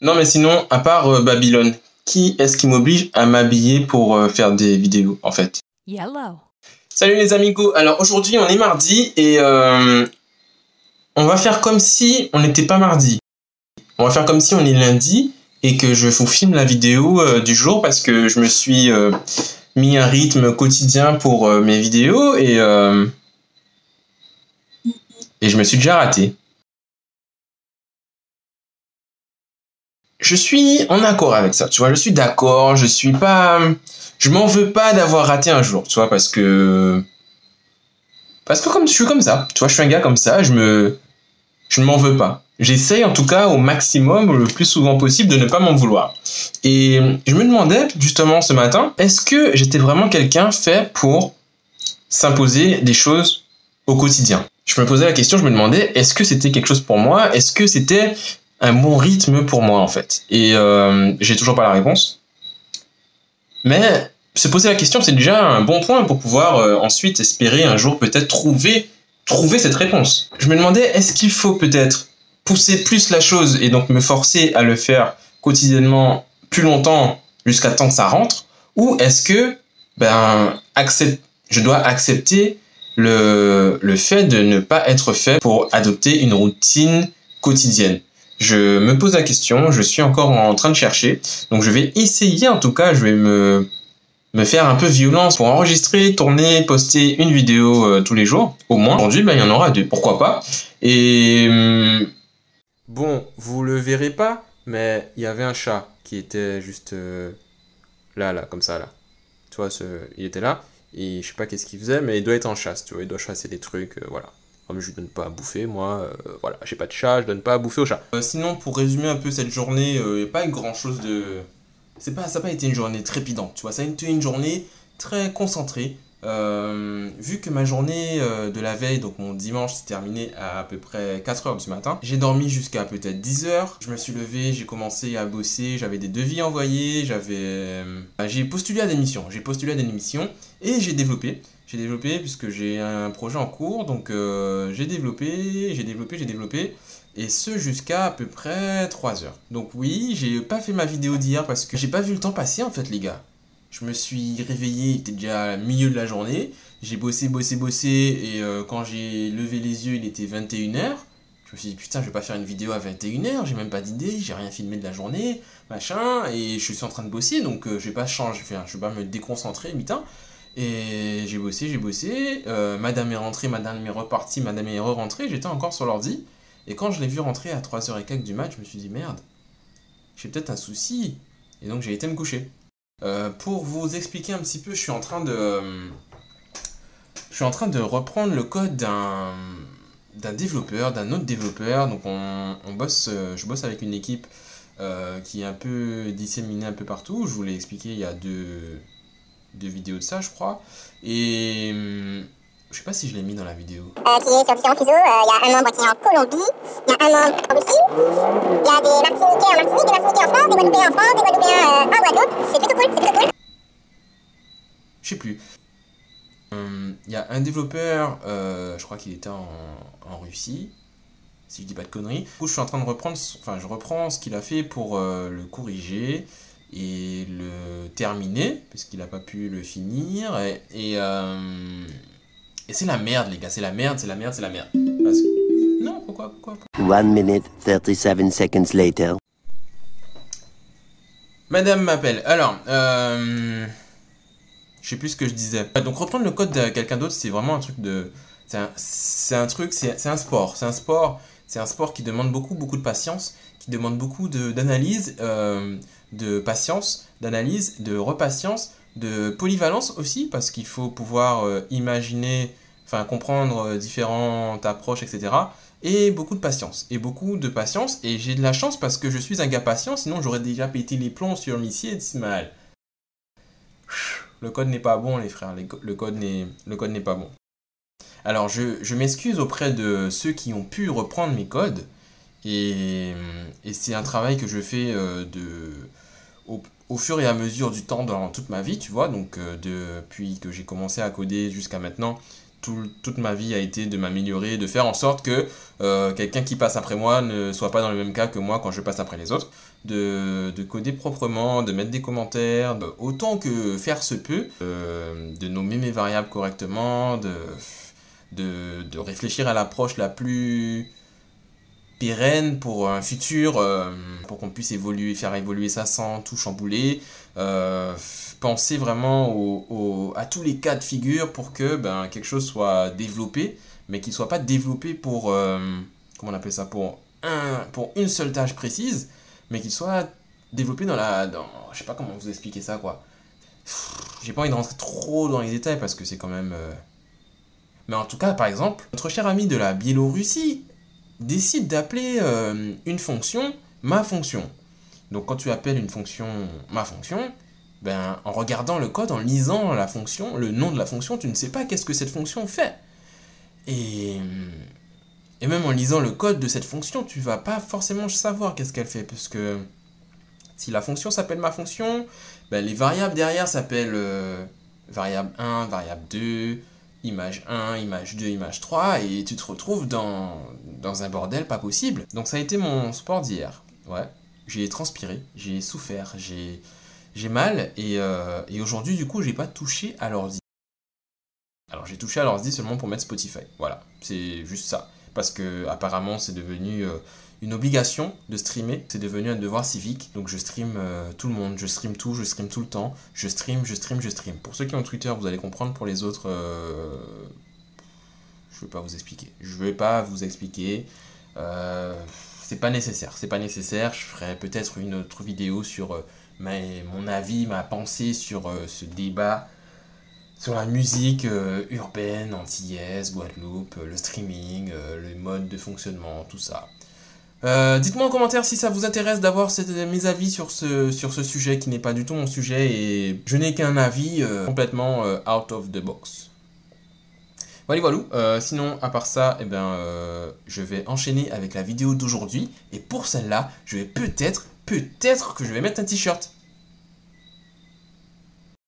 Non, mais sinon, à part euh, Babylone, qui est-ce qui m'oblige à m'habiller pour euh, faire des vidéos, en fait? Yellow. Salut les amigos. Alors aujourd'hui, on est mardi et euh, on va faire comme si on n'était pas mardi. On va faire comme si on est lundi et que je vous filme la vidéo du jour parce que je me suis mis un rythme quotidien pour mes vidéos et et je me suis déjà raté. Je suis en accord avec ça, tu vois, je suis d'accord, je suis pas je m'en veux pas d'avoir raté un jour, tu vois, parce que parce que comme je suis comme ça, tu vois, je suis un gars comme ça, je me je ne m'en veux pas. J'essaye en tout cas au maximum, le plus souvent possible, de ne pas m'en vouloir. Et je me demandais justement ce matin, est-ce que j'étais vraiment quelqu'un fait pour s'imposer des choses au quotidien? Je me posais la question, je me demandais, est-ce que c'était quelque chose pour moi? Est-ce que c'était un bon rythme pour moi en fait Et euh, j'ai toujours pas la réponse. Mais se poser la question, c'est déjà un bon point pour pouvoir euh, ensuite espérer un jour peut-être trouver, trouver cette réponse. Je me demandais, est-ce qu'il faut peut-être pousser plus la chose et donc me forcer à le faire quotidiennement plus longtemps jusqu'à temps que ça rentre? Ou est-ce que ben, je dois accepter le, le fait de ne pas être fait pour adopter une routine quotidienne? Je me pose la question, je suis encore en train de chercher, donc je vais essayer en tout cas, je vais me faire un peu violence pour enregistrer, tourner, poster une vidéo euh, tous les jours, au moins. Aujourd'hui, ben, il y en aura deux, pourquoi pas. Et... hum, Bon, vous le verrez pas, mais il y avait un chat qui était juste euh, là, là, comme ça, là. Tu vois, ce... il était là, et je sais pas qu'est-ce qu'il faisait, mais il doit être en chasse, tu vois, il doit chasser des trucs, euh, voilà. Comme je lui donne pas à bouffer, moi, euh, voilà, j'ai pas de chat, je donne pas à bouffer au chat. Euh, sinon, pour résumer un peu cette journée, il n'y a pas grand chose de. Pas, ça n'a pas été une journée trépidante, tu vois, ça a été une journée très concentrée. Euh, vu que ma journée euh, de la veille, donc mon dimanche, s'est terminée à à peu près 4h du matin, j'ai dormi jusqu'à peut-être 10h. Je me suis levé, j'ai commencé à bosser, j'avais des devis envoyés, j'avais. euh, j'ai postulé à des missions, j'ai postulé à des missions et j'ai développé. J'ai développé puisque j'ai un projet en cours, donc j'ai développé, j'ai développé, j'ai développé. Et ce jusqu'à à peu près 3 heures. Donc oui, j'ai pas fait ma vidéo d'hier parce que j'ai pas vu le temps passer en fait les gars. Je me suis réveillé, il était déjà le milieu de la journée. J'ai bossé, bossé, bossé et euh, quand j'ai levé les yeux, il était 21h. Je me suis dit putain, je vais pas faire une vidéo à 21h, j'ai même pas d'idée, j'ai rien filmé de la journée, machin, et je suis en train de bosser donc euh, je vais pas changer, enfin, je vais pas me déconcentrer, putain. Et j'ai bossé, j'ai bossé. Euh, madame est rentrée, madame est repartie, madame est re-rentrée. J'étais encore sur l'ordi. Et quand je l'ai vu rentrer à 3h15 du match, je me suis dit merde, j'ai peut-être un souci. Et donc j'ai été me coucher. Euh, pour vous expliquer un petit peu, je suis en train de. euh, Je suis en train de reprendre le code d'un d'un développeur, d'un autre développeur. Donc on, bosse, euh, je bosse avec une équipe qui est un peu disséminée un peu partout. Je vous l'ai expliqué il y a deux, deux vidéos de ça, je crois. Et hum, je sais pas si je l'ai mis dans la vidéo. euh, qui est sur différents fuseaux. Euh, Il y a un membre qui est en Colombie, il y a un membre en Russie, il y a des Martiniquais en Martinique, des Martiniquais en France, des Guadeloupéens en France, des Guadeloupéens euh, en Guadeloupe. C'est plutôt cool, c'est plutôt cool. Je sais plus. Hum, Il y a un développeur, euh, je crois qu'il était en, en Russie, si je dis pas de conneries. Du coup, je suis en train de reprendre, enfin, je reprends ce qu'il a fait pour euh, le corriger et le terminer, parce qu'il n'a pas pu le finir. Et, et, euh, et c'est la merde, les gars, c'est la merde, c'est la merde, c'est la merde. Parce que... Non, pourquoi, pourquoi, pourquoi? One minute, 37 seconds later. Madame m'appelle. Alors, euh... je sais plus ce que je disais. Donc reprendre le code de quelqu'un d'autre, c'est vraiment un truc de... C'est un, un truc, c'est un sport. C'est un sport, c'est un sport qui demande beaucoup, beaucoup de patience, qui demande beaucoup de- d'analyse, euh, de patience, d'analyse, de repatience, de polyvalence aussi, parce qu'il faut pouvoir euh, imaginer, enfin comprendre euh, différentes approches, etc. Et beaucoup de patience. Et beaucoup de patience. Et j'ai de la chance parce que je suis un gars patient, sinon j'aurais déjà pété les plombs sur Missy et Ismaël. Le code n'est pas bon, les frères. Le code n'est pas bon. Alors, je, m'excuse auprès de ceux qui ont pu reprendre mes codes. Et, et c'est un travail que je fais euh, de, au, au fur et à mesure du temps dans toute ma vie, tu vois. Donc, euh, depuis que j'ai commencé à coder jusqu'à maintenant, tout- toute ma vie a été de m'améliorer, de faire en sorte que euh, quelqu'un qui passe après moi ne soit pas dans le même cas que moi quand je passe après les autres. de, de coder proprement, de mettre des commentaires, autant que faire se peut, euh, de nommer mes variables correctement, de réfléchir à l'approche la plus pérenne pour un futur, euh, pour qu'on puisse évoluer, faire évoluer ça sans tout chambouler. Euh, penser vraiment au, à tous les cas de figure pour que ben, quelque chose soit développé, mais qu'il soit pas développé pour, euh, comment on appelle ça, pour, un, pour une seule tâche précise, mais qu'il soit développé dans la... Dans, je sais pas comment vous expliquer ça, quoi. J'ai pas envie de rentrer trop dans les détails parce que c'est quand même... euh, Mais en tout cas, par exemple, notre cher ami de la Biélorussie décide d'appeler euh, une fonction ma fonction. Donc quand tu appelles une fonction ma fonction, ben, en regardant le code, en lisant la fonction, le nom de la fonction, tu ne sais pas qu'est-ce que cette fonction fait. Et, même en lisant le code de cette fonction, tu vas pas forcément savoir qu'est-ce qu'elle fait. Parce que si la fonction s'appelle ma fonction, ben, les variables derrière s'appellent euh, variable 1, variable 2, image 1, image 2, image 3, et tu te retrouves dans, dans un bordel pas possible. Donc ça a été mon sport d'hier. Ouais, j'ai transpiré, j'ai souffert, j'ai mal, et, euh, et aujourd'hui, du coup, j'ai pas touché à l'ordi. Alors j'ai touché à l'ordi seulement pour mettre Spotify. Voilà, c'est juste ça. Parce que apparemment c'est devenu euh, une obligation de streamer, c'est devenu un devoir civique. Donc je stream euh, tout le monde, je stream tout, je stream tout le temps, je stream, je stream, je stream. Pour ceux qui ont Twitter, vous allez comprendre. Pour les autres, euh, je vais pas vous expliquer. Je vais pas vous expliquer. C'est pas nécessaire, c'est pas nécessaire. Je ferai peut-être une autre vidéo sur euh, mon avis, ma pensée sur ce débat sur la musique urbaine, antillaise, Guadeloupe, le streaming, le mode de fonctionnement, tout ça. Euh, Dites-moi en commentaire si ça vous intéresse d'avoir mes avis sur ce, sujet qui n'est pas du tout mon sujet et je n'ai qu'un avis euh, complètement euh, out of the box. Voilà, voilà. Sinon, à part ça, eh ben, je vais enchaîner avec la vidéo d'aujourd'hui. Et pour celle-là, je vais peut-être, peut-être que je vais mettre un t-shirt.